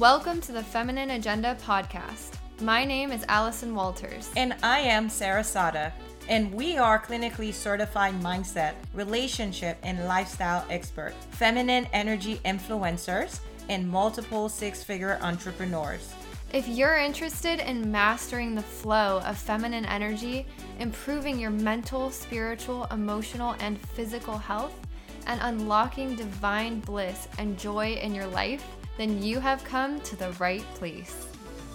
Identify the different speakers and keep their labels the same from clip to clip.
Speaker 1: Welcome to the Feminine Agenda podcast. My name is Allison Walters.
Speaker 2: And I am Sarah Sada. And we are clinically certified mindset, relationship, and lifestyle expert, feminine energy influencers, and multiple six figure entrepreneurs.
Speaker 1: If you're interested in mastering the flow of feminine energy, improving your mental, spiritual, emotional, and physical health, and unlocking divine bliss and joy in your life, then you have come to the right place.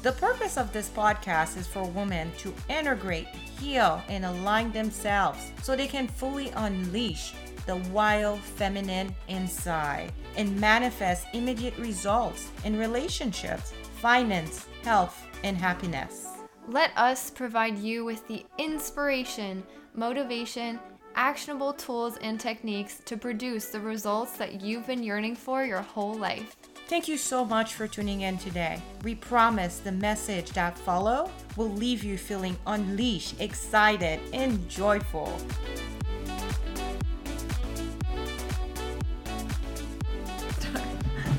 Speaker 2: The purpose of this podcast is for women to integrate, heal, and align themselves so they can fully unleash the wild feminine inside and manifest immediate results in relationships, finance, health, and happiness.
Speaker 1: Let us provide you with the inspiration, motivation, actionable tools, and techniques to produce the results that you've been yearning for your whole life.
Speaker 2: Thank you so much for tuning in today. We promise the message that follow will leave you feeling unleashed, excited, and joyful.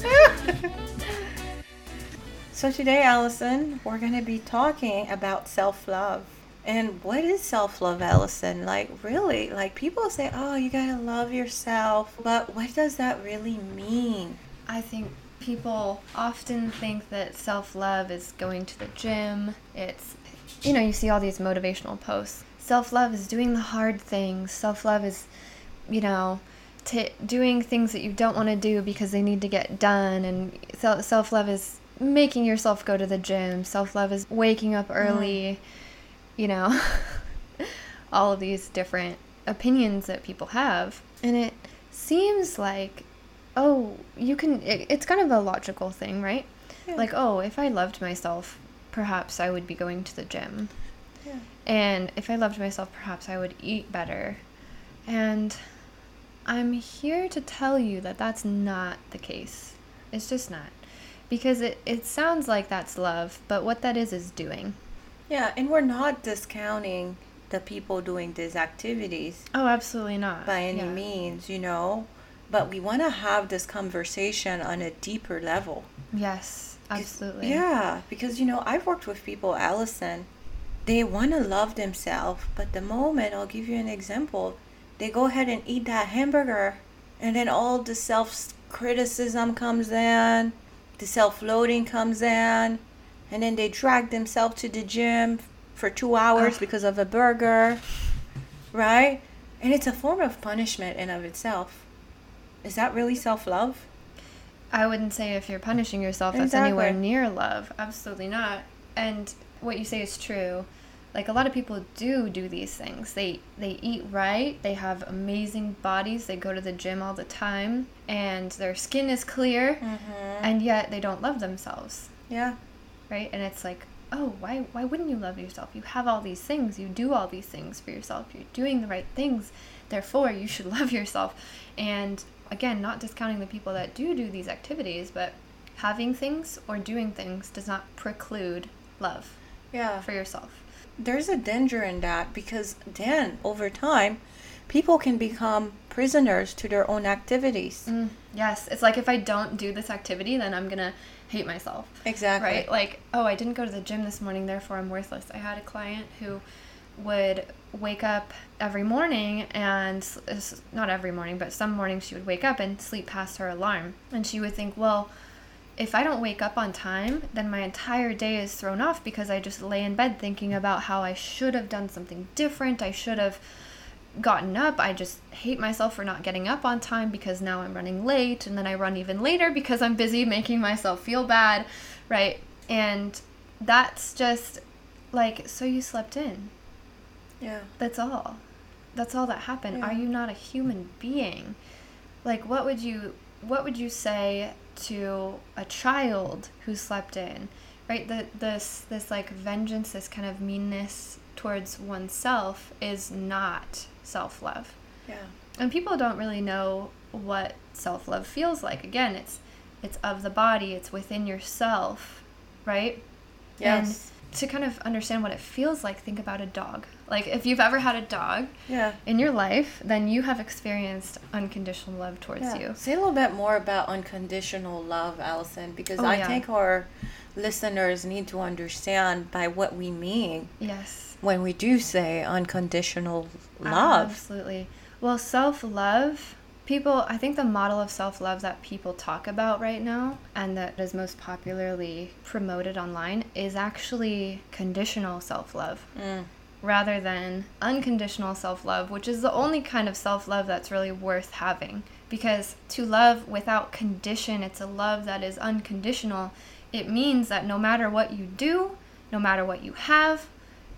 Speaker 2: so today, Allison, we're going to be talking about self-love. And what is self love, Allison? Like, really? Like, people say, oh, you gotta love yourself. But what does that really mean?
Speaker 1: I think people often think that self love is going to the gym. It's, you know, you see all these motivational posts. Self love is doing the hard things. Self love is, you know, t- doing things that you don't want to do because they need to get done. And self love is making yourself go to the gym. Self love is waking up early. Mm you know, all of these different opinions that people have. And it seems like, oh, you can, it, it's kind of a logical thing, right? Yeah. Like, oh, if I loved myself, perhaps I would be going to the gym. Yeah. And if I loved myself, perhaps I would eat better. And I'm here to tell you that that's not the case. It's just not. Because it, it sounds like that's love, but what that is is doing.
Speaker 2: Yeah, and we're not discounting the people doing these activities.
Speaker 1: Oh, absolutely not.
Speaker 2: By any yeah. means, you know. But we want to have this conversation on a deeper level.
Speaker 1: Yes, absolutely.
Speaker 2: Yeah, because, you know, I've worked with people, Allison, they want to love themselves, but the moment, I'll give you an example, they go ahead and eat that hamburger, and then all the self criticism comes in, the self loading comes in, and then they drag themselves to the gym for two hours because of a burger, right? And it's a form of punishment in of itself. Is that really self love?
Speaker 1: I wouldn't say if you're punishing yourself that's anywhere near love. Absolutely not. And what you say is true. Like a lot of people do do these things. They they eat right, they have amazing bodies, they go to the gym all the time, and their skin is clear, mm-hmm. and yet they don't love themselves.
Speaker 2: Yeah
Speaker 1: right? And it's like, oh, why why wouldn't you love yourself? You have all these things. You do all these things for yourself. You're doing the right things. Therefore, you should love yourself. And again, not discounting the people that do do these activities, but having things or doing things does not preclude love.
Speaker 2: Yeah.
Speaker 1: For yourself.
Speaker 2: There's a danger in that because then over time, people can become prisoners to their own activities.
Speaker 1: Mm, yes, it's like if I don't do this activity, then I'm gonna hate myself.
Speaker 2: Exactly.
Speaker 1: Right? Like, oh, I didn't go to the gym this morning, therefore I'm worthless. I had a client who would wake up every morning and not every morning, but some mornings she would wake up and sleep past her alarm. And she would think, well, if I don't wake up on time, then my entire day is thrown off because I just lay in bed thinking about how I should have done something different. I should have gotten up. I just hate myself for not getting up on time because now I'm running late and then I run even later because I'm busy making myself feel bad, right? And that's just like so you slept in.
Speaker 2: Yeah.
Speaker 1: That's all. That's all that happened. Yeah. Are you not a human being? Like what would you what would you say to a child who slept in? Right? The this this like vengeance, this kind of meanness towards oneself is not self love.
Speaker 2: Yeah.
Speaker 1: And people don't really know what self love feels like. Again, it's it's of the body, it's within yourself, right?
Speaker 2: Yes.
Speaker 1: And to kind of understand what it feels like, think about a dog. Like if you've ever had a dog
Speaker 2: Yeah.
Speaker 1: in your life, then you have experienced unconditional love towards
Speaker 2: Yeah.
Speaker 1: you.
Speaker 2: Say a little bit more about unconditional love, Allison, because
Speaker 1: Oh,
Speaker 2: I
Speaker 1: yeah.
Speaker 2: think our listeners need to understand by what we mean
Speaker 1: Yes.
Speaker 2: when we do say unconditional love.
Speaker 1: Absolutely. Well, self love, people, I think the model of self love that people talk about right now and that is most popularly promoted online is actually conditional self love
Speaker 2: Mm.
Speaker 1: Rather than unconditional self love, which is the only kind of self love that's really worth having. Because to love without condition, it's a love that is unconditional. It means that no matter what you do, no matter what you have,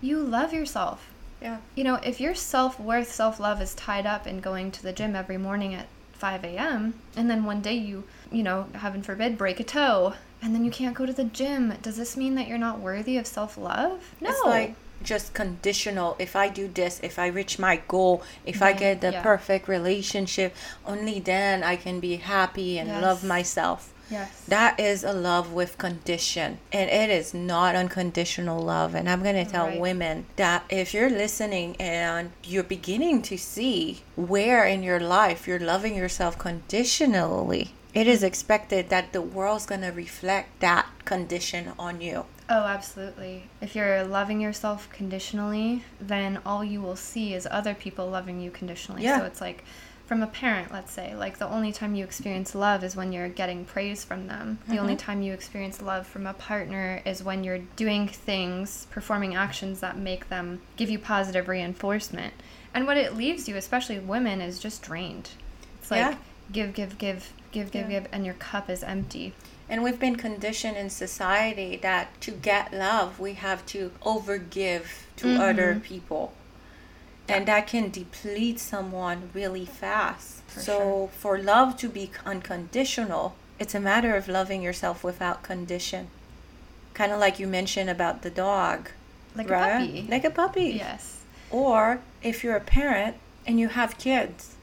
Speaker 1: you love yourself
Speaker 2: Yeah.
Speaker 1: you know, if your self worth, self love is tied up in going to the gym every morning at 5 a.m., and then one day you, you know, heaven forbid, break a toe, and then you can't go to the gym, does this mean that you're not worthy of self love? No.
Speaker 2: It's like just conditional. If I do this, if I reach my goal, if I get the
Speaker 1: yeah.
Speaker 2: perfect relationship, only then I can be happy and love myself.
Speaker 1: yes.
Speaker 2: That is a love with condition. And it is not unconditional love. And I'm going to tell
Speaker 1: Right.
Speaker 2: women that if you're listening and you're beginning to see where in your life you're loving yourself conditionally, it is mm-hmm. expected that the world's going to reflect that condition on you.
Speaker 1: Oh, absolutely. If you're loving yourself conditionally, then all you will see is other people loving you conditionally.
Speaker 2: Yeah.
Speaker 1: So it's like from a parent, let's say, like the only time you experience love is when you're getting praise from them. The only mm-hmm. time you experience love from a partner is when you're doing things, performing actions that make them give you positive reinforcement. And what it leaves you, especially women, is just drained. It's like
Speaker 2: Yeah.
Speaker 1: give, give, give, give, give,
Speaker 2: Yeah.
Speaker 1: give, and your cup is empty.
Speaker 2: And we've been conditioned in society that to get love, we have to overgive to
Speaker 1: Mhm.
Speaker 2: other people. And that can deplete someone really fast.
Speaker 1: For
Speaker 2: so,
Speaker 1: sure.
Speaker 2: for love to be unconditional, it's a matter of loving yourself without condition. Kind of like you mentioned about the dog,
Speaker 1: Like
Speaker 2: right?
Speaker 1: a puppy.
Speaker 2: Like a puppy.
Speaker 1: yes.
Speaker 2: Or if you're a parent and you have kids,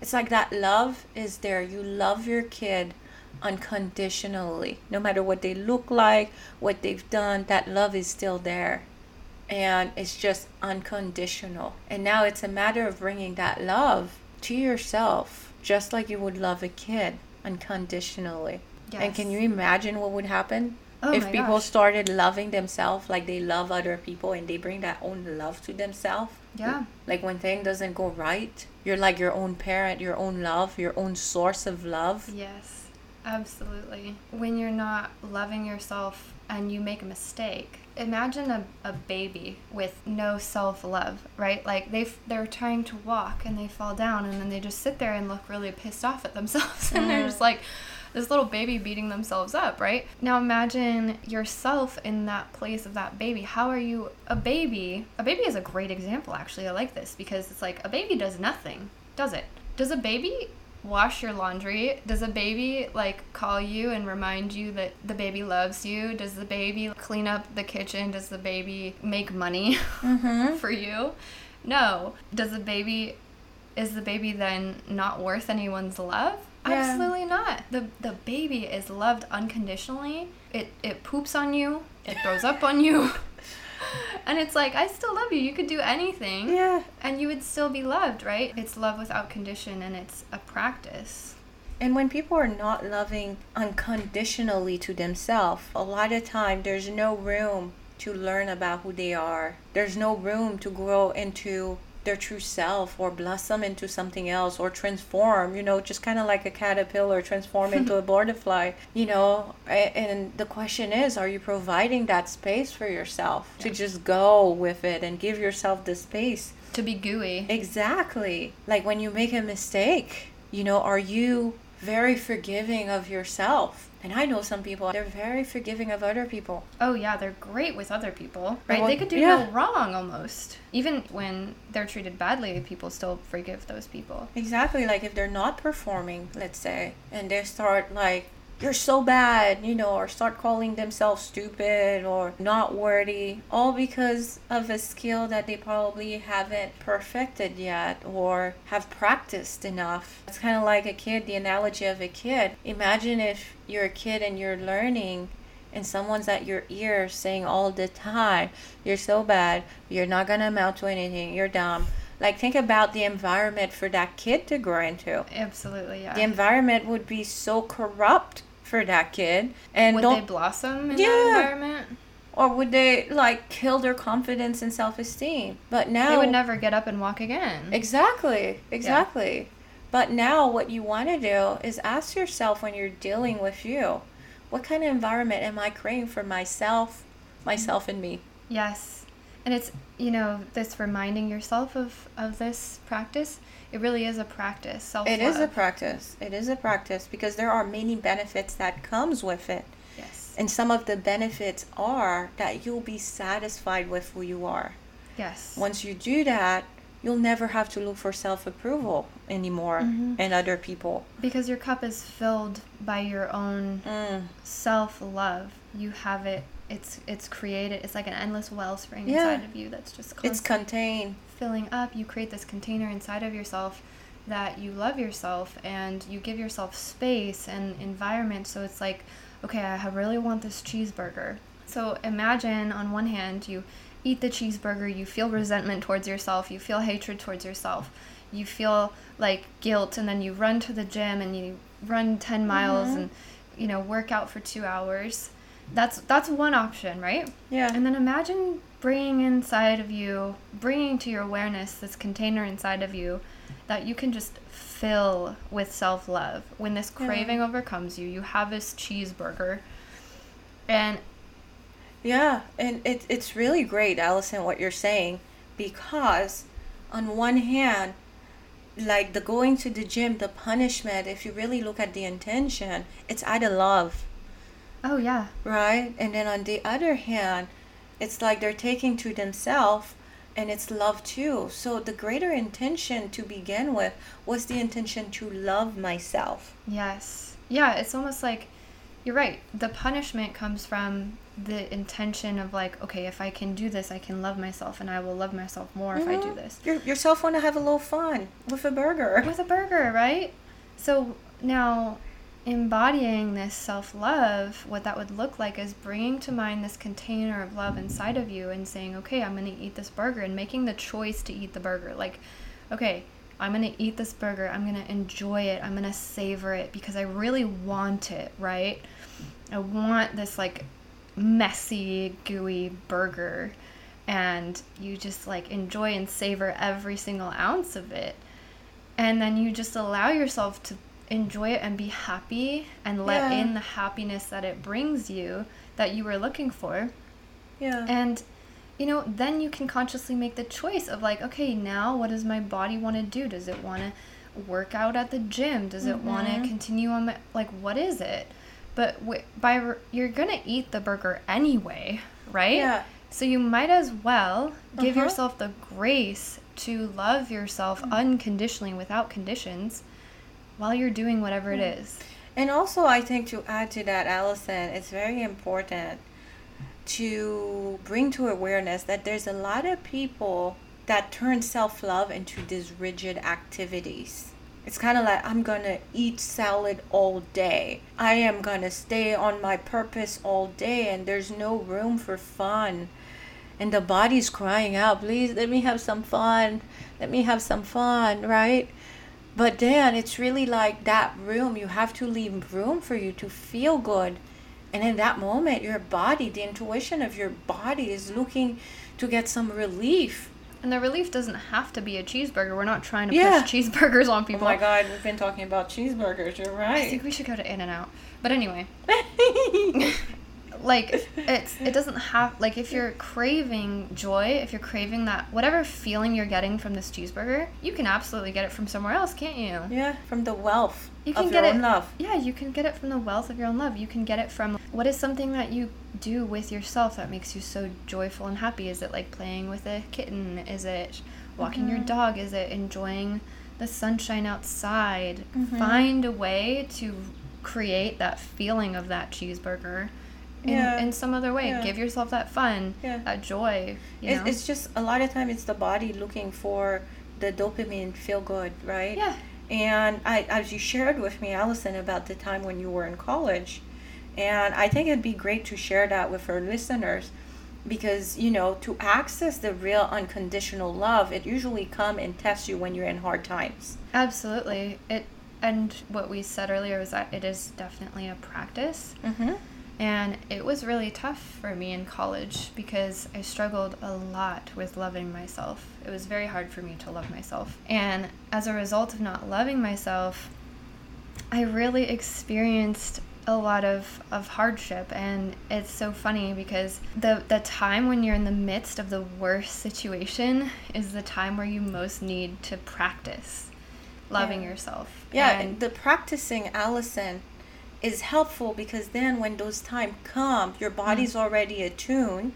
Speaker 2: it's like that love is there. You love your kid unconditionally. No matter what they look like, what they've done, that love is still there. And it's just unconditional. And now it's a matter of bringing that love to yourself, just like you would love a kid unconditionally. And can you imagine what would happen
Speaker 1: Oh
Speaker 2: if people
Speaker 1: gosh.
Speaker 2: started loving themselves like they love other people and they bring that own love to themselves?
Speaker 1: Yeah.
Speaker 2: Like when thing doesn't go right, you're like your own parent, your own love, your own source of love.
Speaker 1: Yes, absolutely. When you're not loving yourself and you make a mistake, imagine a, a baby with no self love, right? Like they they're trying to walk and they fall down and then they just sit there and look really pissed off at themselves and they're just mm. like this little baby beating themselves up, right? Now imagine yourself in that place of that baby. How are you a baby? A baby is a great example actually. I like this because it's like a baby does nothing, does it? Does a baby wash your laundry? Does a baby like call you and remind you that the baby loves you? Does the baby clean up the kitchen? Does the baby make money
Speaker 2: Mm-hmm.
Speaker 1: for you? No. Does the baby is the baby then not worth anyone's love?
Speaker 2: Yeah.
Speaker 1: Absolutely not. The the baby is loved unconditionally. It it poops on you. It throws up on you. And it's like, I still love you. You could do anything
Speaker 2: Yeah.
Speaker 1: and you would still be loved, right? It's love without condition and it's a practice.
Speaker 2: And when people are not loving unconditionally to themselves, a lot of time there's no room to learn about who they are. There's no room to grow into their true self or blossom into something else or transform, you know, just kind of like a caterpillar transform into a butterfly, you know and the question is, are you providing that space for yourself to just go with it and give yourself the space
Speaker 1: To be gooey.
Speaker 2: Exactly. Like when you make a mistake, you know, are you very forgiving of yourself? And I know some people, they're very forgiving of other people.
Speaker 1: Oh yeah, they're great with other people, right?
Speaker 2: well,
Speaker 1: they could do
Speaker 2: yeah.
Speaker 1: no wrong almost. Even when they're treated badly, people still forgive those people.
Speaker 2: Exactly. Like if they're not performing, let's say, and they start like, you're so bad, you know, or start calling themselves stupid or not worthy, all because of a skill that they probably haven't perfected yet or have practiced enough. It's kind of like a kid, the analogy of a kid. Imagine if you're a kid and you're learning and someone's at your ear saying all the time, You're so bad, you're not gonna amount to anything, you're dumb. Like think about the environment for that kid to grow into.
Speaker 1: Absolutely, yeah.
Speaker 2: The environment would be so corrupt for that kid. And
Speaker 1: would they blossom in
Speaker 2: Yeah.
Speaker 1: that environment?
Speaker 2: or would they like kill their confidence and self-esteem? But now
Speaker 1: They would never get up and walk again.
Speaker 2: Exactly, exactly. But now, what you want to do is ask yourself when you're dealing with you, what kind of environment am I creating for myself, myself, and me?
Speaker 1: Yes. And it's, you know, this reminding yourself of, of this practice, it really is a practice. Self
Speaker 2: It is a practice. It is a practice because there are many benefits that comes with it.
Speaker 1: Yes.
Speaker 2: And some of the benefits are that you'll be satisfied with who you are.
Speaker 1: Yes.
Speaker 2: Once you do that, you'll never have to look for self approval anymore
Speaker 1: Mhm.
Speaker 2: in other people.
Speaker 1: Because your cup is filled by your own
Speaker 2: Mm.
Speaker 1: self love. You have it. It's it's created. It's like an endless wellspring
Speaker 2: Yeah.
Speaker 1: inside of you that's just
Speaker 2: It's contained.
Speaker 1: Filling up. You create this container inside of yourself that you love yourself and you give yourself space and environment. So it's like, okay, I really want this cheeseburger. So imagine on one hand, you eat the cheeseburger, you feel resentment towards yourself, you feel hatred towards yourself, you feel like guilt, and then you run to the gym and you run 10 miles
Speaker 2: Mhm.
Speaker 1: and, you know, work out for two hours. That's that's one option, right?
Speaker 2: Yeah.
Speaker 1: And then imagine bringing inside of you, bringing to your awareness this container inside of you that you can just fill with self love. When this
Speaker 2: Yeah.
Speaker 1: craving overcomes you, you have this cheeseburger. And
Speaker 2: Yeah, and it, it's really great, Allison, what you're saying, because on one hand, like the going to the gym, the punishment, if you really look at the intention, it's out of love,
Speaker 1: oh, yeah.
Speaker 2: right? And then on the other hand, it's like they're taking to themselves and it's love too. So the greater intention to begin with was the intention to love myself.
Speaker 1: Yes. Yeah, it's almost like you're right. The punishment comes from the intention of like, okay, if I can do this, I can love myself and I will love myself more if I do
Speaker 2: Mhm.
Speaker 1: this.
Speaker 2: Your, yourself want to have a little fun with a burger.
Speaker 1: with a burger, right? So now embodying this self love, what that would look like is bringing to mind this container of love inside of you and saying, okay, I'm going to eat this burger and making the choice to eat the burger. Like, okay, I'm going to eat this burger. I'm going to enjoy it. I'm going to savor it because I really want it, right? I want this like messy, gooey burger. And you just like enjoy and savor every single ounce of it and then you just allow yourself to enjoy it and be happy and let
Speaker 2: Yeah.
Speaker 1: in the happiness that it brings you that you were looking for
Speaker 2: Yeah.
Speaker 1: and you know then you can consciously make the choice of like okay now what does my body want to do does it want to work out at the gym does it want to
Speaker 2: Mhm.
Speaker 1: continue on my, like what is it but w- by r- you're gonna eat the burger anyway right
Speaker 2: Yeah.
Speaker 1: so you might as well give
Speaker 2: Uh-huh.
Speaker 1: yourself the grace to love yourself unconditionally without conditions while you're doing whatever it hmm. is.
Speaker 2: And also, I think to add to that, Allison, it's very important to bring to awareness that there's a lot of people that turn self love into these rigid activities. It's kind of like I'm gonna eat salad all day. I am gonna stay on my purpose all day, and there's no room for fun. And the body's crying out, please let me have some fun. Let me have some fun, right? But then it's really like that room. You have to leave room for you to feel good. And in that moment, your body, the intuition of your body is looking to get some relief.
Speaker 1: And the relief doesn't have to be a cheeseburger. We're not trying to
Speaker 2: Yeah.
Speaker 1: push cheeseburgers on people.
Speaker 2: Oh my God, we've been talking about cheeseburgers. You're right.
Speaker 1: I think we should go to In-N-Out. But anyway, like it's it doesn't have like if you're craving joy, if you're craving that whatever feeling you're getting from this cheeseburger, you can absolutely get it from somewhere else, can't you?
Speaker 2: yeah, from the wealth
Speaker 1: You can
Speaker 2: of
Speaker 1: get
Speaker 2: your
Speaker 1: it.
Speaker 2: love.
Speaker 1: Yeah, you can get it from the wealth of your own love. You can get it from what is something that you do with yourself that makes you so joyful and happy. Is it like playing with a kitten? Is it walking your
Speaker 2: Mhm.
Speaker 1: dog? Is it enjoying the sunshine outside?
Speaker 2: Mhm.
Speaker 1: Find a way to create that feeling of that cheeseburger in,
Speaker 2: Yeah.
Speaker 1: in some other way.
Speaker 2: Yeah.
Speaker 1: Give yourself that fun,
Speaker 2: Yeah.
Speaker 1: that joy. You
Speaker 2: It,
Speaker 1: know?
Speaker 2: it's just a lot of time it's the body looking for the dopamine feel good, right?
Speaker 1: yeah.
Speaker 2: And I, as you shared with me, Allison, about the time when you were in college, And I think it'd be great to share that with our listeners because, you know, to access the real unconditional love, it usually come and test you when you're in hard times.
Speaker 1: Absolutely. It and what we said earlier was that it is definitely a practice.
Speaker 2: Mm-hmm.
Speaker 1: And it was really tough for me in college because I struggled a lot with loving myself. It was very hard for me to love myself. And as a result of not loving myself, I really experienced a lot of, of hardship and it's so funny because the the time when you're in the midst of the worst situation is the time where you most need to practice loving
Speaker 2: Yeah.
Speaker 1: yourself.
Speaker 2: Yeah,
Speaker 1: And-
Speaker 2: the practicing, Allison, is helpful because then when those time come, your body's already attuned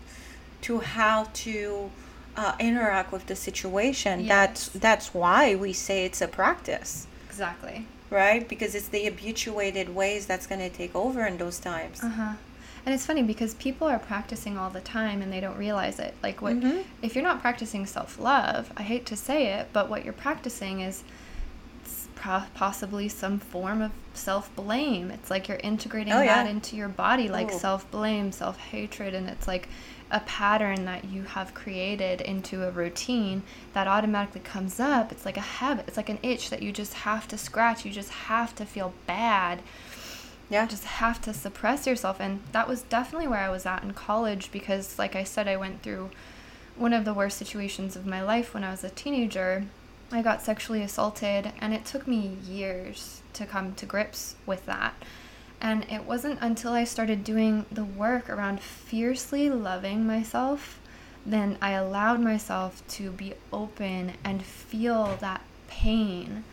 Speaker 2: to how to uh, interact with the situation. That's
Speaker 1: Yes.
Speaker 2: that's why we say it's a practice,
Speaker 1: exactly.
Speaker 2: right? Because it's the habituated ways that's going to take over in those times.
Speaker 1: Uh-huh. And it's funny because people are practicing all the time and they don't realize it. Like what
Speaker 2: Mhm.
Speaker 1: if you're not practicing self-love, I hate to say it, but what you're practicing is possibly some form of self-blame. It's like you're integrating
Speaker 2: Oh, yeah.
Speaker 1: that into your body like self-blame, self-hatred and it's like a pattern that you have created into a routine that automatically comes up. It's like a habit. It's like an itch that you just have to scratch. You just have to feel bad
Speaker 2: Yeah.
Speaker 1: just have to suppress yourself and that was definitely where i was at in college because like i said i went through one of the worst situations of my life when i was a teenager i got sexually assaulted and it took me years to come to grips with that and it wasn't until i started doing the work around fiercely loving myself then i allowed myself to be open and feel that pain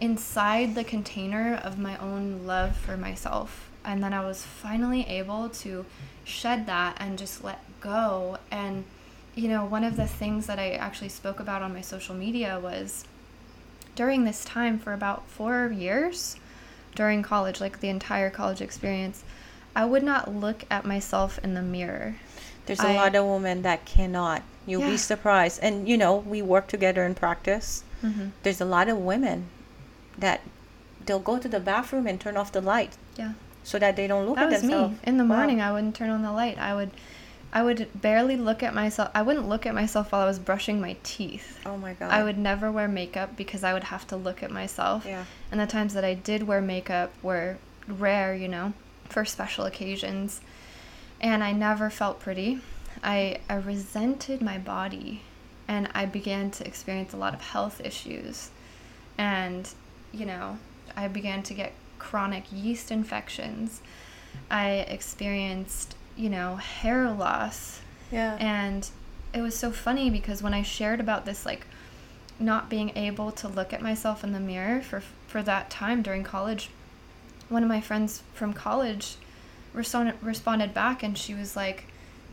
Speaker 1: inside the container of my own love for myself. And then I was finally able to shed that and just let go. And, you know, one of the things that I actually spoke about on my social media was during this time for about four years during college, like the entire college experience, I would not look at myself in the mirror.
Speaker 2: There's a
Speaker 1: I-
Speaker 2: lot of women that cannot. You'll
Speaker 1: Yeah.
Speaker 2: be surprised. And you know, we work together in practice.
Speaker 1: Mm-hmm.
Speaker 2: There's a lot of women that they'll go to the bathroom and turn off the light
Speaker 1: Yeah.
Speaker 2: so that they don't look
Speaker 1: that
Speaker 2: at
Speaker 1: was
Speaker 2: themselves.
Speaker 1: me in the
Speaker 2: Wow.
Speaker 1: morning i wouldn't turn on the light i would i would barely look at myself i wouldn't look at myself while i was brushing my teeth.
Speaker 2: Oh my god.
Speaker 1: i would never wear makeup because i would have to look at myself.
Speaker 2: Yeah.
Speaker 1: and the times that i did wear makeup were rare you know for special occasions. And i never felt pretty. I i resented my body and i began to experience a lot of health issues. And you know i began to get chronic yeast infections. I experienced you know hair loss.
Speaker 2: Yeah.
Speaker 1: and it was so funny because when i shared about this like not being able to look at myself in the mirror for for that time during college one of my friends from college responded responded back and she was like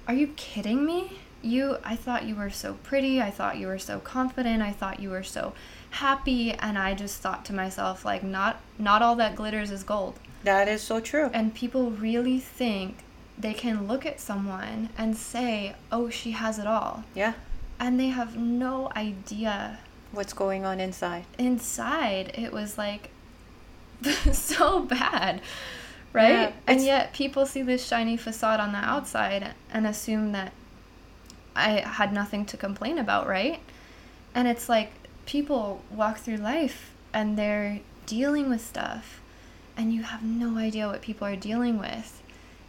Speaker 1: are you kidding me? You i thought you were so pretty. I thought you were so confident. I thought you were so happy. And i just thought to myself like not not all that glitters is gold.
Speaker 2: That is so true.
Speaker 1: and people really think they can look at someone and say oh she has it all.
Speaker 2: Yeah.
Speaker 1: and they have no idea
Speaker 2: What's going on inside?
Speaker 1: inside. It was like so bad right?
Speaker 2: Yeah,
Speaker 1: and yet people see this shiny facade on the outside and assume that i had nothing to complain about right? And it's like people walk through life and they're dealing with stuff and you have no idea what people are dealing with.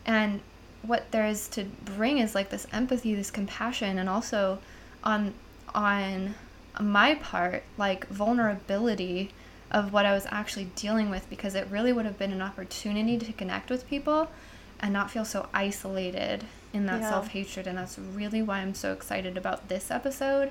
Speaker 1: And what there is to bring is like this empathy this compassion and also on on my part like vulnerability of what i was actually dealing with because it really would have been an opportunity to connect with people and not feel so isolated in that
Speaker 2: Yeah.
Speaker 1: self-hatred and that's really why i'm so excited about this episode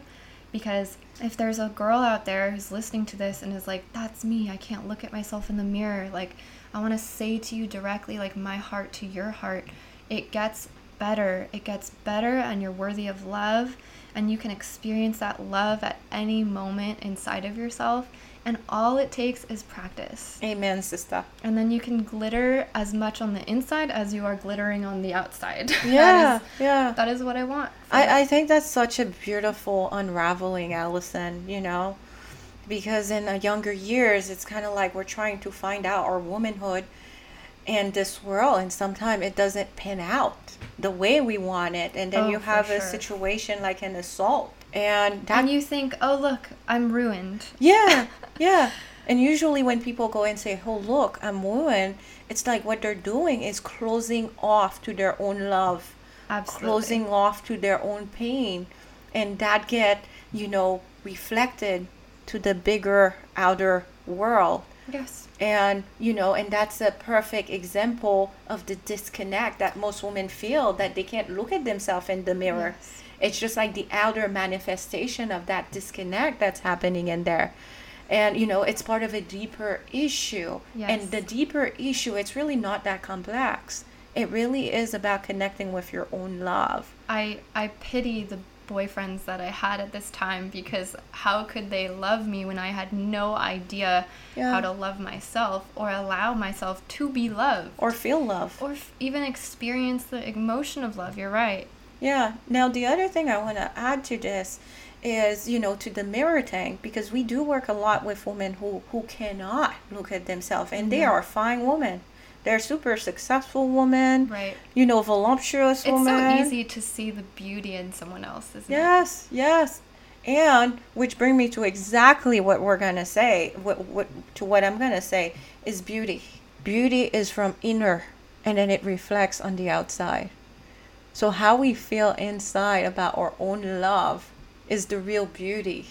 Speaker 1: because if there's a girl out there who's listening to this and is like that's me i can't look at myself in the mirror like i want to say to you directly like my heart to your heart it gets better it gets better and you're worthy of love and you can experience that love at any moment inside of yourself and all it takes is practice
Speaker 2: Amen, sister.
Speaker 1: and then you can glitter as much on the inside as you are glittering on the outside
Speaker 2: Yeah.
Speaker 1: is-
Speaker 2: yeah.
Speaker 1: that is what i want
Speaker 2: I, I think that's such a beautiful unraveling, Allison, you know, because in the younger years, it's kind of like we're trying to find out our womanhood in this world and sometimes it doesn't pan out the way we want it and then
Speaker 1: Oh,
Speaker 2: you have a
Speaker 1: sure.
Speaker 2: situation like an assault and that
Speaker 1: And you think, oh, look, I'm ruined.
Speaker 2: yeah yeah and usually when people go and say oh look i'm ruined it's like what they're doing is closing off to their own love
Speaker 1: Absolutely.
Speaker 2: closing off to their own pain and that get you know reflected to the bigger outer world
Speaker 1: Yes.
Speaker 2: and you know and that's a perfect example of the disconnect that most women feel that they can't look at themselves in the mirror
Speaker 1: Yes.
Speaker 2: it's just like the outer manifestation of that disconnect that's happening in there and you know it's part of a deeper issue
Speaker 1: Yes.
Speaker 2: and the deeper issue it's really not that complex it really is about connecting with your own love
Speaker 1: I I pity the boyfriends that I had at this time because how could they love me when I had no idea
Speaker 2: Yeah.
Speaker 1: how to love myself or allow myself to be loved
Speaker 2: or feel love
Speaker 1: or f- even experience the emotion of love. You're right.
Speaker 2: Yeah. Now, the other thing I want to add to this is, you know, to the mirror thing, because we do work a lot with women who, who cannot look at themselves, and they
Speaker 1: Mhm.
Speaker 2: are fine women. They're super successful women,
Speaker 1: Right.
Speaker 2: you know, voluptuous
Speaker 1: It's
Speaker 2: women.
Speaker 1: so easy to see the beauty in someone else, isn't it?
Speaker 2: Yes, yes. And which bring me to exactly what we're gonna say. What, what to what I'm gonna say is beauty. Beauty is from inner, and then it reflects on the outside. So how we feel inside about our own love is the real beauty.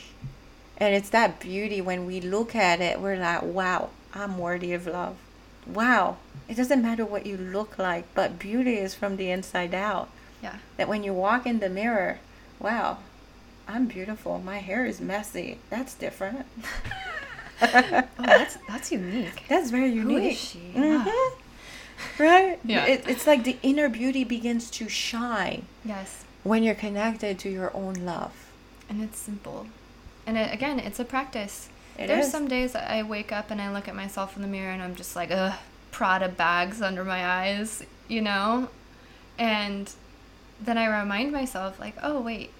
Speaker 2: And it's that beauty when we look at it, we're like, wow, I'm worthy of love. Wow. It doesn't matter what you look like, but beauty is from the inside out
Speaker 1: Yeah.
Speaker 2: that when you walk in the mirror, wow, I'm beautiful. My hair is messy. That's different.
Speaker 1: Oh, that's that's unique.
Speaker 2: That's very unique.
Speaker 1: is she?
Speaker 2: Mhm.
Speaker 1: Ah.
Speaker 2: Right?
Speaker 1: Yeah.
Speaker 2: It, it's like the inner beauty begins to shine
Speaker 1: Yes.
Speaker 2: when you're connected to your own love.
Speaker 1: And it's simple. And it, again, it's a practice.
Speaker 2: It
Speaker 1: There's
Speaker 2: is.
Speaker 1: some days I wake up and I look at myself in the mirror and I'm just like, ugh, Prada bags under my eyes, you know? And then I remind myself, like, oh, wait,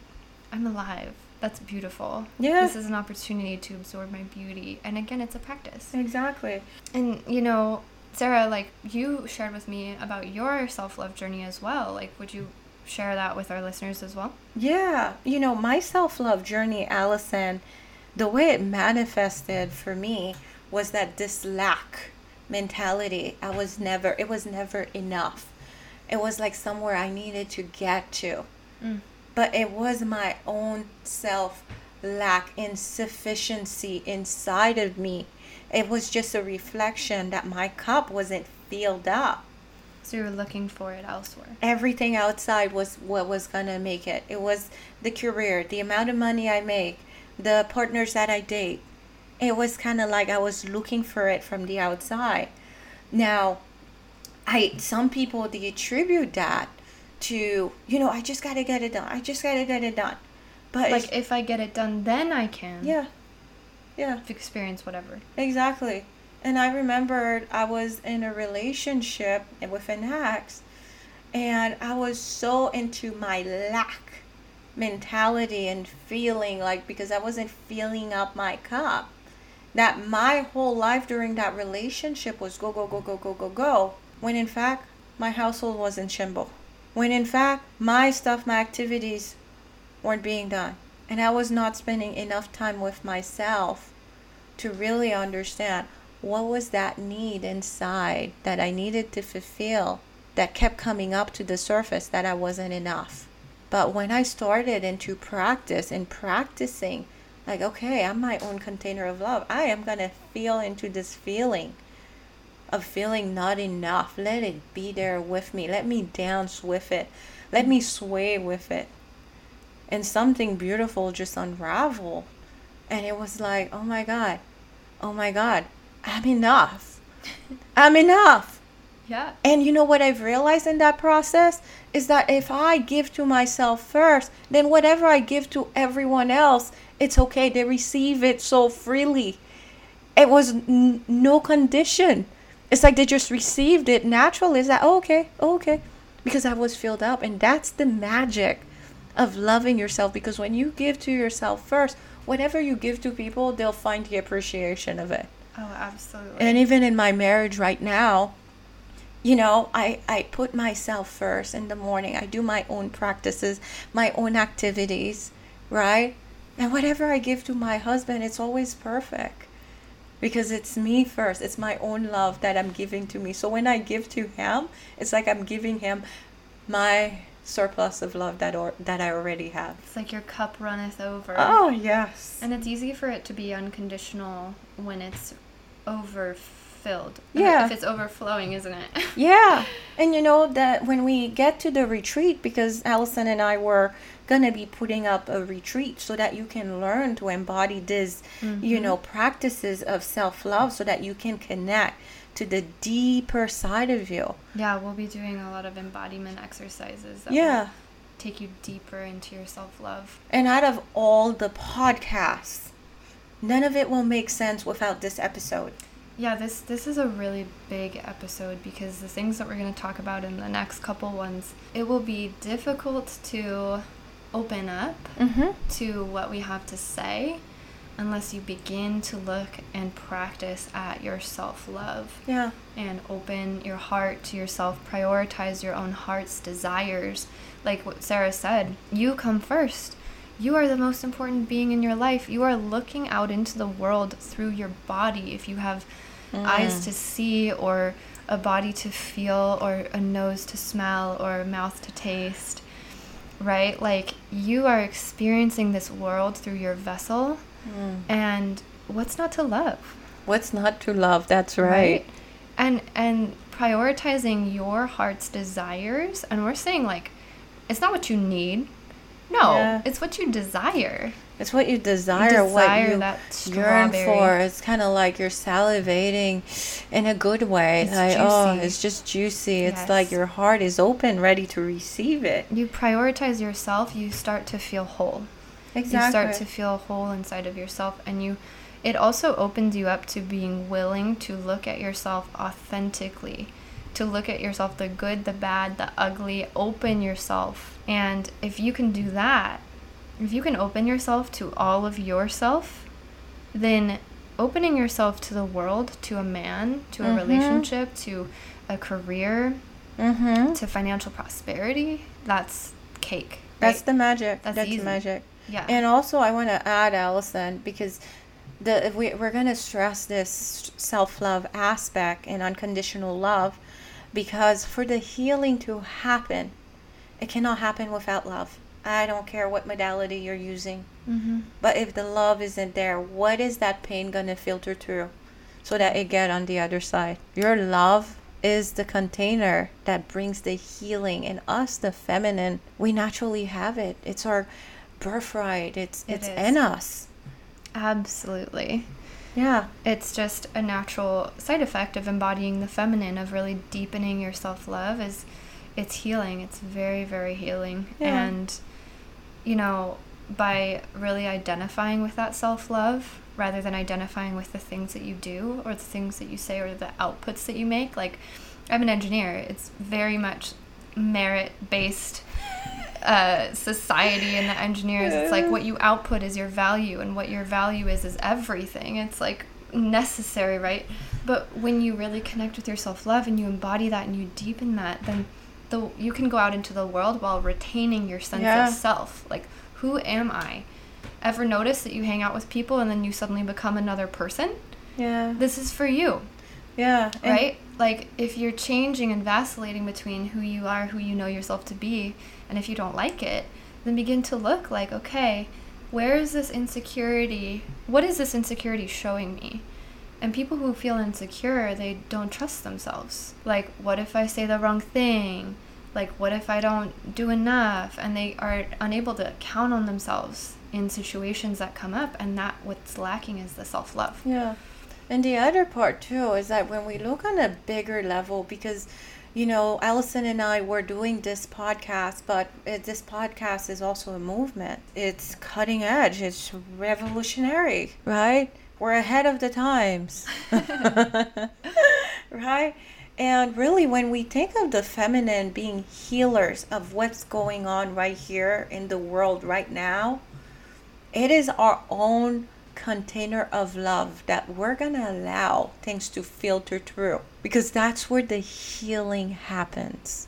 Speaker 1: I'm alive. That's beautiful.
Speaker 2: Yeah.
Speaker 1: This is an opportunity to absorb my beauty. And again, it's a practice.
Speaker 2: Exactly.
Speaker 1: And, you know, Sarah, like, you shared with me about your self love journey as well. Like, would you share that with our listeners as well?
Speaker 2: Yeah, you know, my self love journey, Allison, the way it manifested for me was that this lack mentality. I was never, it was never enough. It was like somewhere I needed to get to.
Speaker 1: Mm.
Speaker 2: But it was my own self lack, insufficiency inside of me. It was just a reflection that my cup wasn't filled up
Speaker 1: So you were looking for it elsewhere.
Speaker 2: everything outside was what was gonna make it. It was the career, the amount of money I make, the partners that I date. It was kind of like I was looking for it from the outside. Now, I some people they attribute that to you know I just gotta get it done. I just gotta get it done. But
Speaker 1: Like, if I get it done, then I can
Speaker 2: yeah, yeah.
Speaker 1: experience whatever.
Speaker 2: Exactly. And I remembered I was in a relationship with an ex, and I was so into my lack mentality and feeling like because I wasn't filling up my cup, that my whole life during that relationship was go, go, go, go, go, go, go. When in fact, my household was in shambles. When in fact, my stuff, my activities weren't being done. And I was not spending enough time with myself to really understand what was that need inside that I needed to fulfill that kept coming up to the surface that I wasn't enough. But when I started into practice and practicing, like, okay, I'm my own container of love. I am going to feel into this feeling of feeling not enough. Let it be there with me. Let me dance with it. Let me sway with it. And something beautiful just unraveled. And it was like, oh my God, oh my God, I'm enough. I'm enough.
Speaker 1: Yeah.
Speaker 2: And you know what I've realized in that process is that if I give to myself first, then whatever I give to everyone else, it's okay. They receive it so freely. It was n- no condition. It's like they just received it naturally. It's like, oh, okay, oh, okay. Because I was filled up. And that's the magic of loving yourself. Because when you give to yourself first, whatever you give to people, they'll find the appreciation of it.
Speaker 1: Oh, absolutely.
Speaker 2: And even in my marriage right now, you know I, I put myself first in the morning. I do my own practices my own activities right? And whatever i give to my husband it's always perfect because it's me first. It's my own love that i'm giving to me. So when i give to him it's like i'm giving him my surplus of love that or that i already have.
Speaker 1: It's like your cup runneth over.
Speaker 2: oh yes.
Speaker 1: And it's easy for it to be unconditional when it's overfilled.
Speaker 2: Yeah.
Speaker 1: If it's overflowing, isn't it?
Speaker 2: Yeah. And you know that when we get to the retreat, because Allison and I were going to be putting up a retreat so that you can learn to embody this, you mm-hmm. know, practices of self love so that you can connect to the deeper side of you.
Speaker 1: yeah, we'll be doing a lot of embodiment exercises that
Speaker 2: Yeah.
Speaker 1: take you deeper into your self love.
Speaker 2: And out of all the podcasts, none of it will make sense without this episode.
Speaker 1: Yeah, this this is a really big episode because the things that we're going to talk about in the next couple ones, it will be difficult to open up
Speaker 2: Mm-hmm.
Speaker 1: to what we have to say unless you begin to look and practice at your self-love.
Speaker 2: Yeah.
Speaker 1: and open your heart to yourself, prioritize your own heart's desires. Like what Sarah said, you come first. You are the most important being in your life. You are looking out into the world through your body. If you have Mm. eyes to see, or a body to feel, or a nose to smell, or a mouth to taste, right? Like you are experiencing this world through your vessel. Mm. And what's not to love?
Speaker 2: What's not to love? That's right.
Speaker 1: and and prioritizing your heart's desires and we're saying like it's not what you need no
Speaker 2: Yeah.
Speaker 1: it's what you desire
Speaker 2: It's what you desire, what
Speaker 1: desire
Speaker 2: you
Speaker 1: that
Speaker 2: yearn for. It's kind of like you're salivating in a good way.
Speaker 1: It's
Speaker 2: like, oh, it's just juicy. It's like your heart is open, ready to receive it.
Speaker 1: you prioritize yourself you start to feel whole Exactly. you start to feel whole inside of yourself and you it also opens you up to being willing to look at yourself authentically to look at yourself the good the bad the ugly open yourself and if you can do that if you can open yourself to all of yourself then opening yourself to the world to a man to a
Speaker 2: Mhm.
Speaker 1: relationship to a career
Speaker 2: mm-hmm.
Speaker 1: to financial prosperity that's cake
Speaker 2: That's
Speaker 1: right?
Speaker 2: the magic.
Speaker 1: That's
Speaker 2: That's, magic.
Speaker 1: yeah
Speaker 2: And also, I want to add, Allison, because the if we, we're going to stress this self love aspect and unconditional love, because for the healing to happen, it cannot happen without love. I don't care what modality you're using.
Speaker 1: mm-hmm.
Speaker 2: But if the love isn't there, what is that pain gonna filter through so that it get on the other side? Your love is the container that brings the healing and us the feminine we naturally have it it's our birthright it's
Speaker 1: It
Speaker 2: it's
Speaker 1: is.
Speaker 2: in us
Speaker 1: Absolutely.
Speaker 2: yeah
Speaker 1: It's just a natural side effect of embodying the feminine, of really deepening your self love is it's healing. It's very, very healing.
Speaker 2: Yeah.
Speaker 1: And you know, by really identifying with that self love rather than identifying with the things that you do or the things that you say or the outputs that you make, like I'm an engineer. It's very much merit based uh, society and the engineers. It's like what you output is your value, and what your value is is everything. It's like necessary, right? But when you really connect with your self love and you embody that and you deepen that, then the you can go out into the world while retaining your sense
Speaker 2: Yeah.
Speaker 1: of self. Like, who am I? Ever notice that you hang out with people and then you suddenly become another person?
Speaker 2: yeah
Speaker 1: This is for you
Speaker 2: yeah
Speaker 1: right? Like if you're changing and vacillating between who you are, who you know yourself to be, and if you don't like it, then begin to look like, okay, where is this insecurity? What is this insecurity showing me? And people who feel insecure, they don't trust themselves. Like, what if I say the wrong thing? Like, what if I don't do enough? And they are unable to count on themselves in situations that come up, and that what's lacking is the self love.
Speaker 2: Yeah. And the other part too is that when we look on a bigger level, because, you know, Allison and I were doing this podcast, but it, this podcast is also a movement. It's cutting edge, it's revolutionary, right? We're ahead of the times. right? And really, when we think of the feminine being healers of what's going on right here in the world right now, it is our own container of love that we're going to allow things to filter through because that's where the healing happens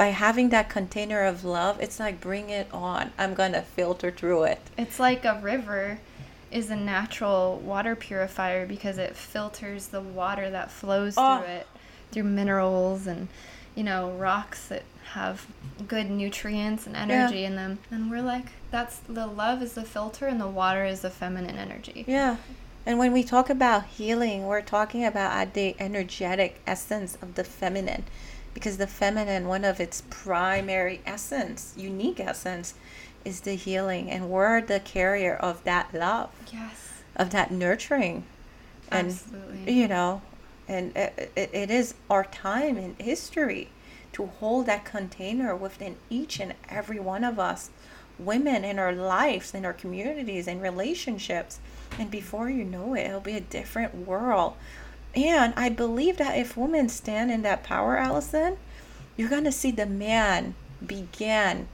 Speaker 2: by having that container of love, it's like bring it on. I'm going to filter through it.
Speaker 1: It's like a river is a natural water purifier because it filters the water that flows oh. through it through minerals and you know rocks that have good nutrients and energy yeah. in them and we're like that's the love is the filter and the water is the feminine energy
Speaker 2: yeah and when we talk about healing we're talking about the energetic essence of the feminine because the feminine one of its primary essence unique essence is the healing and we're the carrier of that love
Speaker 1: yes.
Speaker 2: of that nurturing. And Absolutely. you know and it, it is our time in history to hold that container within each and every one of us women in our lives in our communities and relationships. And before you know it it'll be a different world. And I believe that if women stand in that power, Allison, you're going to see the man begin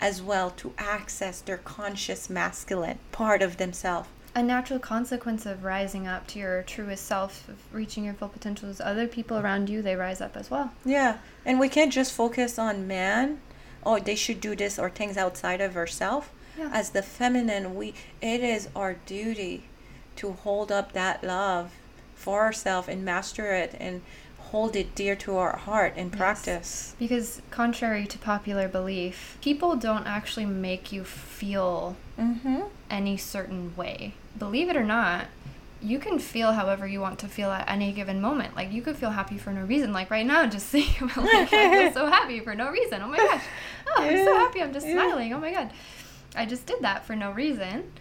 Speaker 2: as well to access their conscious masculine part of themselves.
Speaker 1: A natural consequence of rising up to your truest self, of reaching your full potential, is other people around you, they rise up as well.
Speaker 2: Yeah. And we can't just focus on man, oh, they should do this or things outside of ourselves. Yeah. As the feminine, we it is our duty to hold up that love for ourselves and master it and hold it dear to our heart in yes. practice.
Speaker 1: Because, contrary to popular belief, people don't actually make you feel mm-hmm. any certain way. Believe it or not, you can feel however you want to feel at any given moment. Like you could feel happy for no reason. Like right now, just think about like I feel so happy for no reason. Oh my gosh, oh I'm so happy. I'm just smiling. Oh my god, I just did that for no reason.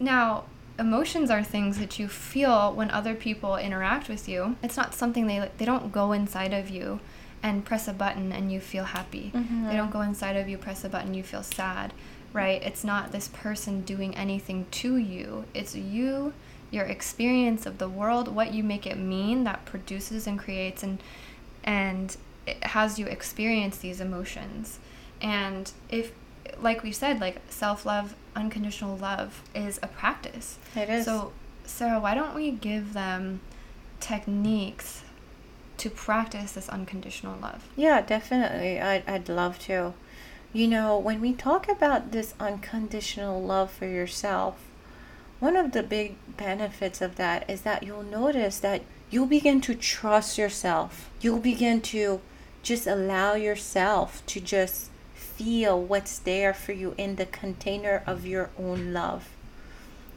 Speaker 1: Now emotions are things that you feel when other people interact with you. It's not something they they don't go inside of you and press a button and you feel happy. Mm-hmm. They don't go inside of you, press a button, you feel sad, right? It's not this person doing anything to you. It's you, your experience of the world, what you make it mean that produces and creates and and it has you experience these emotions. And if like we said, like self-love unconditional love is a practice.
Speaker 2: It is.
Speaker 1: So, Sarah, why don't we give them techniques to practice this unconditional love?
Speaker 2: Yeah, definitely. I'd, I'd love to. You know, when we talk about this unconditional love for yourself, one of the big benefits of that is that you'll notice that you'll begin to trust yourself. You'll begin to just allow yourself to just feel what's there for you in the container of your own love.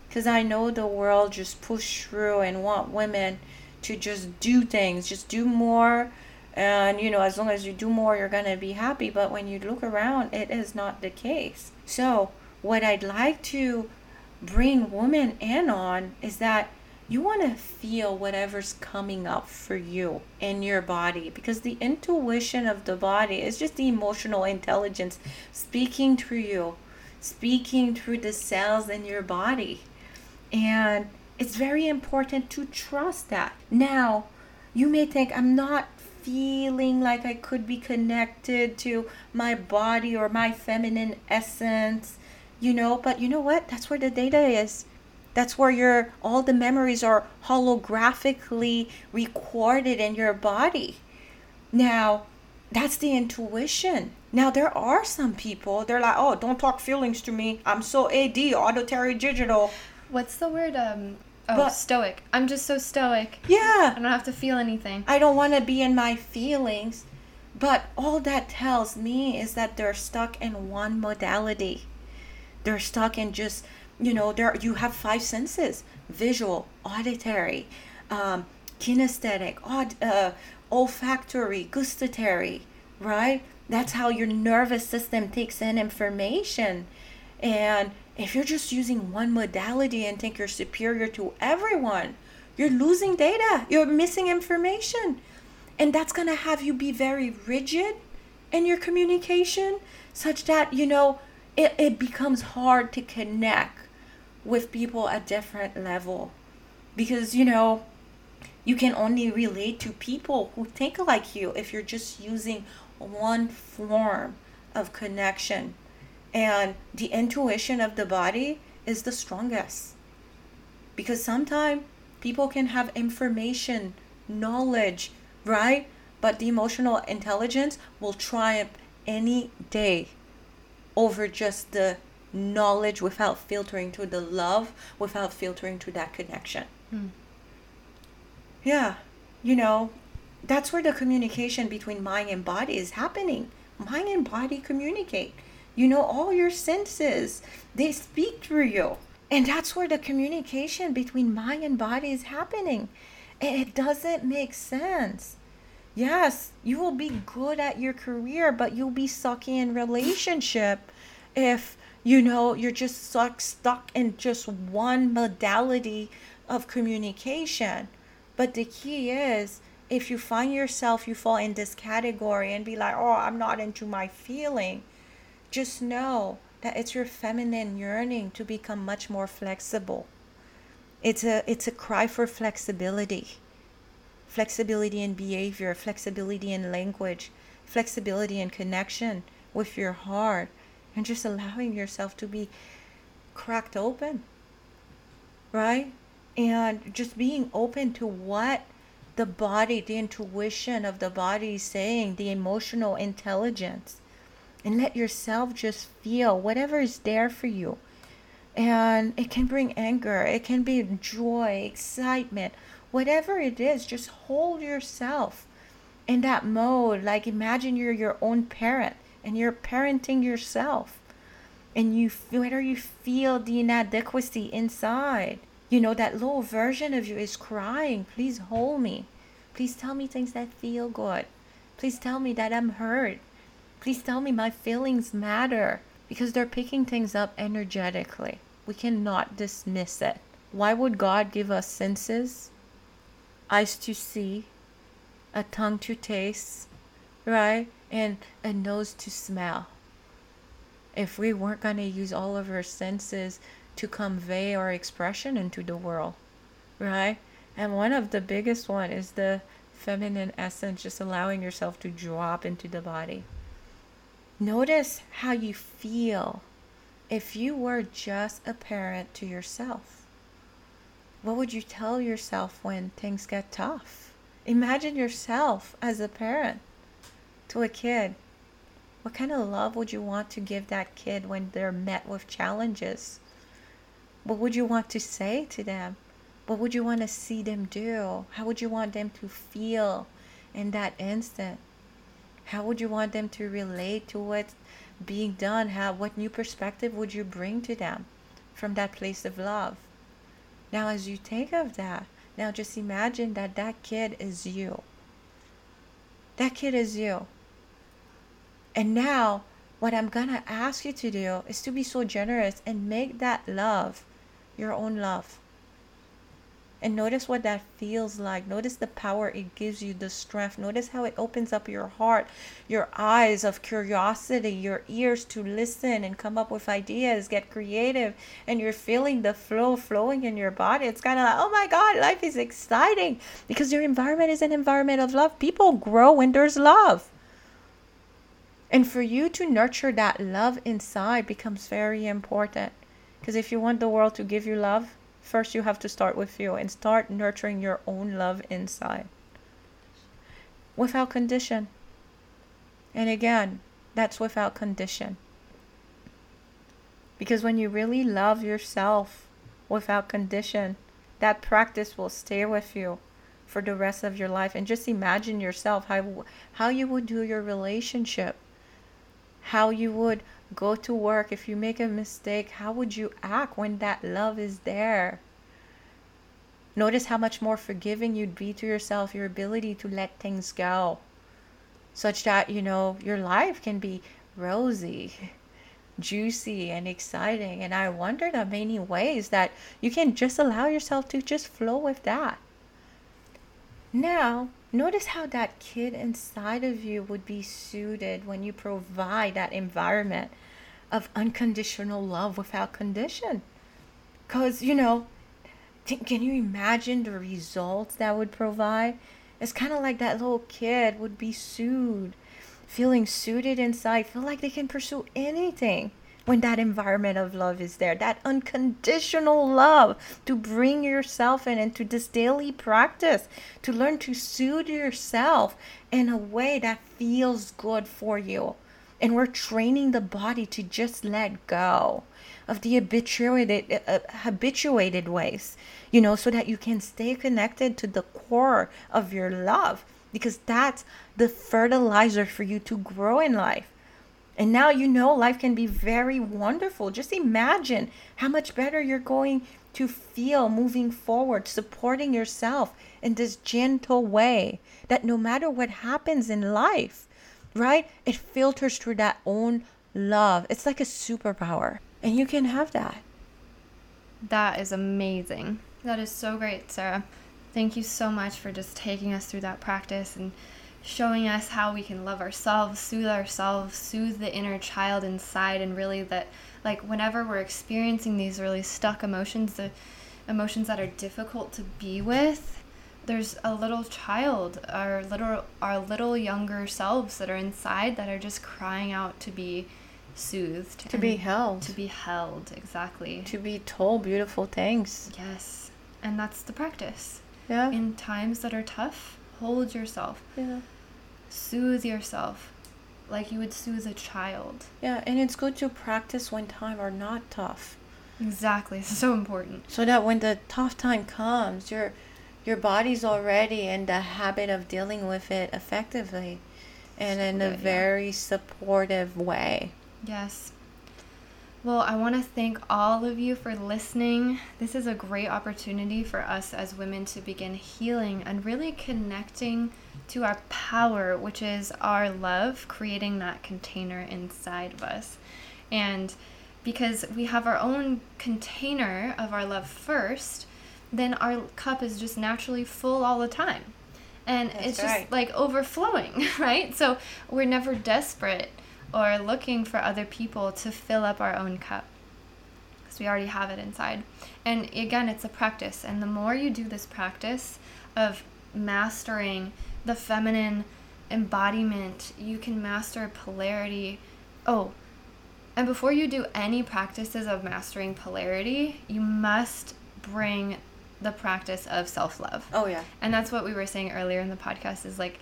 Speaker 2: Because I know the world just push through and want women to just do things, just do more. And, you know, as long as you do more, you're going to be happy. But when you look around, it is not the case. So, what I'd like to bring women in on is that you want to feel whatever's coming up for you in your body because the intuition of the body is just the emotional intelligence speaking through you, speaking through the cells in your body. And it's very important to trust that. Now, you may think, I'm not feeling like I could be connected to my body or my feminine essence, you know, but you know what? That's where the data is that's where your all the memories are holographically recorded in your body. Now, that's the intuition. Now there are some people they're like, "Oh, don't talk feelings to me. I'm so AD, auditory digital."
Speaker 1: What's the word um Oh, but, stoic. I'm just so stoic.
Speaker 2: Yeah.
Speaker 1: I don't have to feel anything.
Speaker 2: I don't want to be in my feelings. But all that tells me is that they're stuck in one modality. They're stuck in just you know there you have five senses visual auditory um, kinesthetic aud- uh, olfactory gustatory right? That's how your nervous system takes in information. And if you're just using one modality and think you're superior to everyone you're losing data you're missing information. And that's going to have you be very rigid in your communication such that you know it, it becomes hard to connect with people at different level. Because you know you can only relate to people who think like you if you're just using one form of connection. And the intuition of the body is the strongest. Because sometimes people can have information, knowledge, right? But the emotional intelligence will triumph any day over just the knowledge without filtering to the love, without filtering to that connection. Hmm. Yeah, you know, that's where the communication between mind and body is happening. Mind and body communicate. You know, all your senses, they speak through you. And that's where the communication between mind and body is happening. And it doesn't make sense. Yes, you will be good at your career, but you'll be sucky in relationship if you know you're just stuck stuck in just one modality of communication. But the key is if you find yourself you fall in this category and be like, "Oh, I'm not into my feeling." Just know that it's your feminine yearning to become much more flexible. It's a it's a cry for flexibility. Flexibility in behavior, flexibility in language, flexibility in connection with your heart, and just allowing yourself to be cracked open. Right? And just being open to what the body, the intuition of the body is saying, the emotional intelligence and let yourself just feel whatever is there for you. And it can bring anger, it can be joy, excitement, whatever it is, just hold yourself in that mode. Like imagine you're your own parent and you're parenting yourself. And you whether you feel the inadequacy inside, you know that little version of you is crying, please hold me. Please tell me things that feel good. Please tell me that I'm hurt. Please tell me my feelings matter because they're picking things up energetically. We cannot dismiss it. Why would God give us senses? Eyes to see, a tongue to taste, right? And a nose to smell. If we weren't going to use all of our senses to convey our expression into the world, right? And one of the biggest one is the feminine essence, just allowing yourself to drop into the body. Notice how you feel if you were just a parent to yourself. What would you tell yourself when things get tough? Imagine yourself as a parent to a kid. What kind of love would you want to give that kid when they're met with challenges? What would you want to say to them? What would you want to see them do? How would you want them to feel in that instant? How would you want them to relate to what's being done? How what new perspective would you bring to them from that place of love? Now as you think of that, now just imagine that that kid is you. That kid is you. And now what I'm going to ask you to do is to be so generous and make that love your own love and notice what that feels like. Notice the power it gives you, the strength. Notice how it opens up your heart, your eyes of curiosity, your ears to listen and come up with ideas, get creative, and you're feeling the flow flowing in your body. It's kind of like, oh my God, life is exciting because your environment is an environment of love. People grow when there's love. And for you to nurture that love inside becomes very important. Because if you want the world to give you love, first you have to start with you and start nurturing your own love inside without condition. And again, that's without condition. Because when you really love yourself without condition, that practice will stay with you for the rest of your life. And just imagine yourself how, how you would do your relationship, how you would go to work. If you make a mistake how would you act when that love is there? Notice how much more forgiving you'd be to yourself your ability to let things go such that you know your life can be rosy juicy and exciting. And i wonder the many ways that you can just allow yourself to just flow with that. Now Notice how that kid inside of you would be suited when you provide that environment of unconditional love without condition. Because, you know, can you imagine the results that would provide? It's kind of like that little kid would be soothed, feeling suited inside, feel like they can pursue anything when that environment of love is there, that unconditional love to bring yourself in into this daily practice, to learn to soothe yourself in a way that feels good for you. And we're training the body to just let go of the habituated, uh, habituated ways, you know, so that you can stay connected to the core of your love because that's the fertilizer for you to grow in life. And now you know life can be very wonderful. Just imagine how much better you're going to feel moving forward, supporting yourself in this gentle way that no matter what happens in life, right, it filters through that own love. It's like a superpower, and you can have that.
Speaker 1: That is amazing. That is so great, Sarah. Thank you so much for just taking us through that practice and showing us how we can love ourselves, soothe ourselves, soothe the inner child inside, and really that, like, whenever we're experiencing these really stuck emotions, the emotions that are difficult to be with, there's a little child, our little, our little younger selves that are inside that are just crying out to be soothed,
Speaker 2: to be held,
Speaker 1: to be held, exactly,
Speaker 2: to be told beautiful things.
Speaker 1: Yes, and that's the practice.
Speaker 2: Yeah.
Speaker 1: In times that are tough, hold yourself.
Speaker 2: Yeah.
Speaker 1: Soothe yourself like you would soothe a child.
Speaker 2: Yeah, and it's good to practice when time are not tough.
Speaker 1: Exactly. It's so important.
Speaker 2: So that when the tough time comes, your your body's already in the habit of dealing with it effectively and in a very supportive way.
Speaker 1: Yes. Well, I want to thank all of you for listening. This is a great opportunity for us as women to begin healing and really connecting to our power, which is our love, creating that container inside of us. And because we have our own container of our love first, then our cup is just naturally full all the time. And That's it's just right. like overflowing, right? So we're never desperate or looking for other people to fill up our own cup because we already have it inside. And again, it's a practice. And the more you do this practice of mastering the feminine embodiment, you can master polarity. Oh, and before you do any practices of mastering polarity, you must bring the practice of self love.
Speaker 2: Oh, yeah.
Speaker 1: And that's what we were saying earlier in the podcast is like,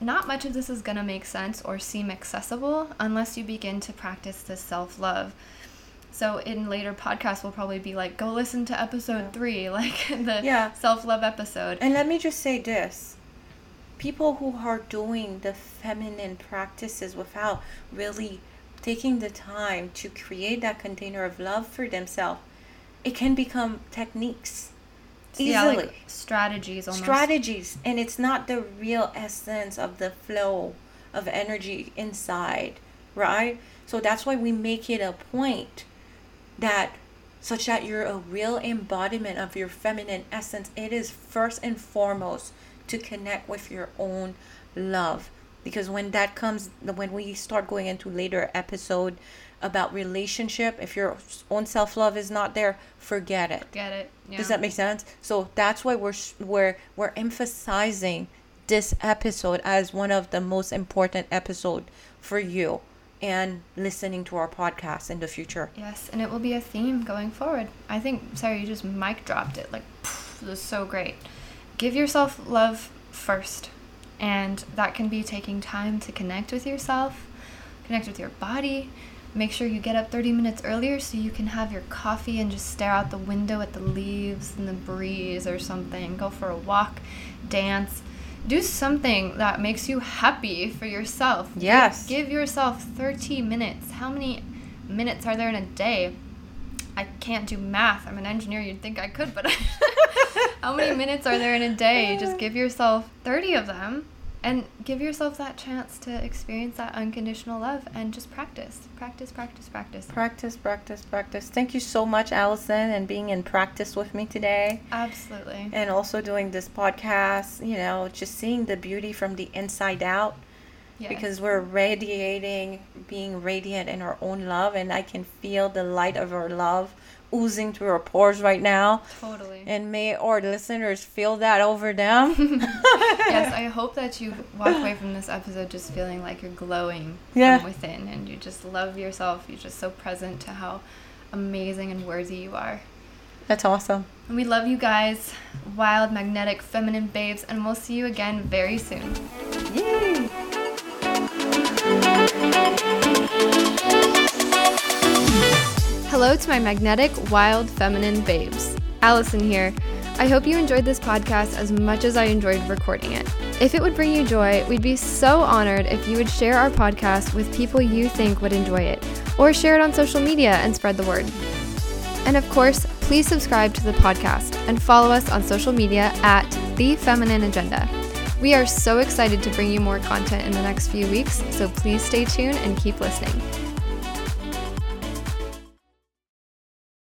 Speaker 1: not much of this is going to make sense or seem accessible unless you begin to practice this self love. So in later podcasts, we'll probably be like, go listen to episode yeah. three, like the yeah. self love episode.
Speaker 2: And let me just say this people who are doing the feminine practices without really taking the time to create that container of love for themselves, it can become techniques
Speaker 1: easily. Yeah, like strategies almost.
Speaker 2: Strategies. And it's not the real essence of the flow of energy inside, right? So that's why we make it a point that such that you're a real embodiment of your feminine essence. It is first and foremost to connect with your own love. Because when that comes, when we start going into later episode about relationship, if your own self love is not there, forget it.
Speaker 1: Get it.
Speaker 2: Yeah. Does that make sense? So that's why we're we're we're emphasizing this episode as one of the most important episode for you and listening to our podcast in the future.
Speaker 1: Yes, and it will be a theme going forward. I think sorry, you just mic dropped it. Like poof, this is so great. Give yourself love first. And that can be taking time to connect with yourself, connect with your body, Make sure you get up 30 minutes earlier so you can have your coffee and just stare out the window at the leaves and the breeze or something. Go for a walk, dance. Do something that makes you happy for yourself.
Speaker 2: Yes.
Speaker 1: Give, give yourself 30 minutes. How many minutes are there in a day? I can't do math. I'm an engineer. You'd think I could, but how many minutes are there in a day? Just give yourself 30 of them and give yourself that chance to experience that unconditional love and just practice practice practice practice.
Speaker 2: Practice practice practice. Thank you so much allison and being in practice with me today.
Speaker 1: Absolutely.
Speaker 2: And also doing this podcast you know just seeing the beauty from the inside out. Yes. because we're radiating being radiant in our own love and i can feel the light of our love oozing through our pores right now.
Speaker 1: Totally.
Speaker 2: And may our listeners feel that over them.
Speaker 1: yes, I hope that you walk away from this episode just feeling like you're glowing
Speaker 2: Yeah.
Speaker 1: from within and you just love yourself. You're just so present to how amazing and worthy you are.
Speaker 2: That's awesome.
Speaker 1: And we love you guys, wild, magnetic, feminine babes, and we'll see you again very soon.
Speaker 2: Yay!
Speaker 1: Hello to my magnetic, wild, feminine babes. Allison here. I hope you enjoyed this podcast as much as I enjoyed recording it. If it would bring you joy, we'd be so honored if you would share our podcast with people you think would enjoy it, or share it on social media and spread the word. And of course, please subscribe to the podcast and follow us on social media at The Feminine Agenda. We are so excited to bring you more content in the next few weeks, so please stay tuned and keep listening.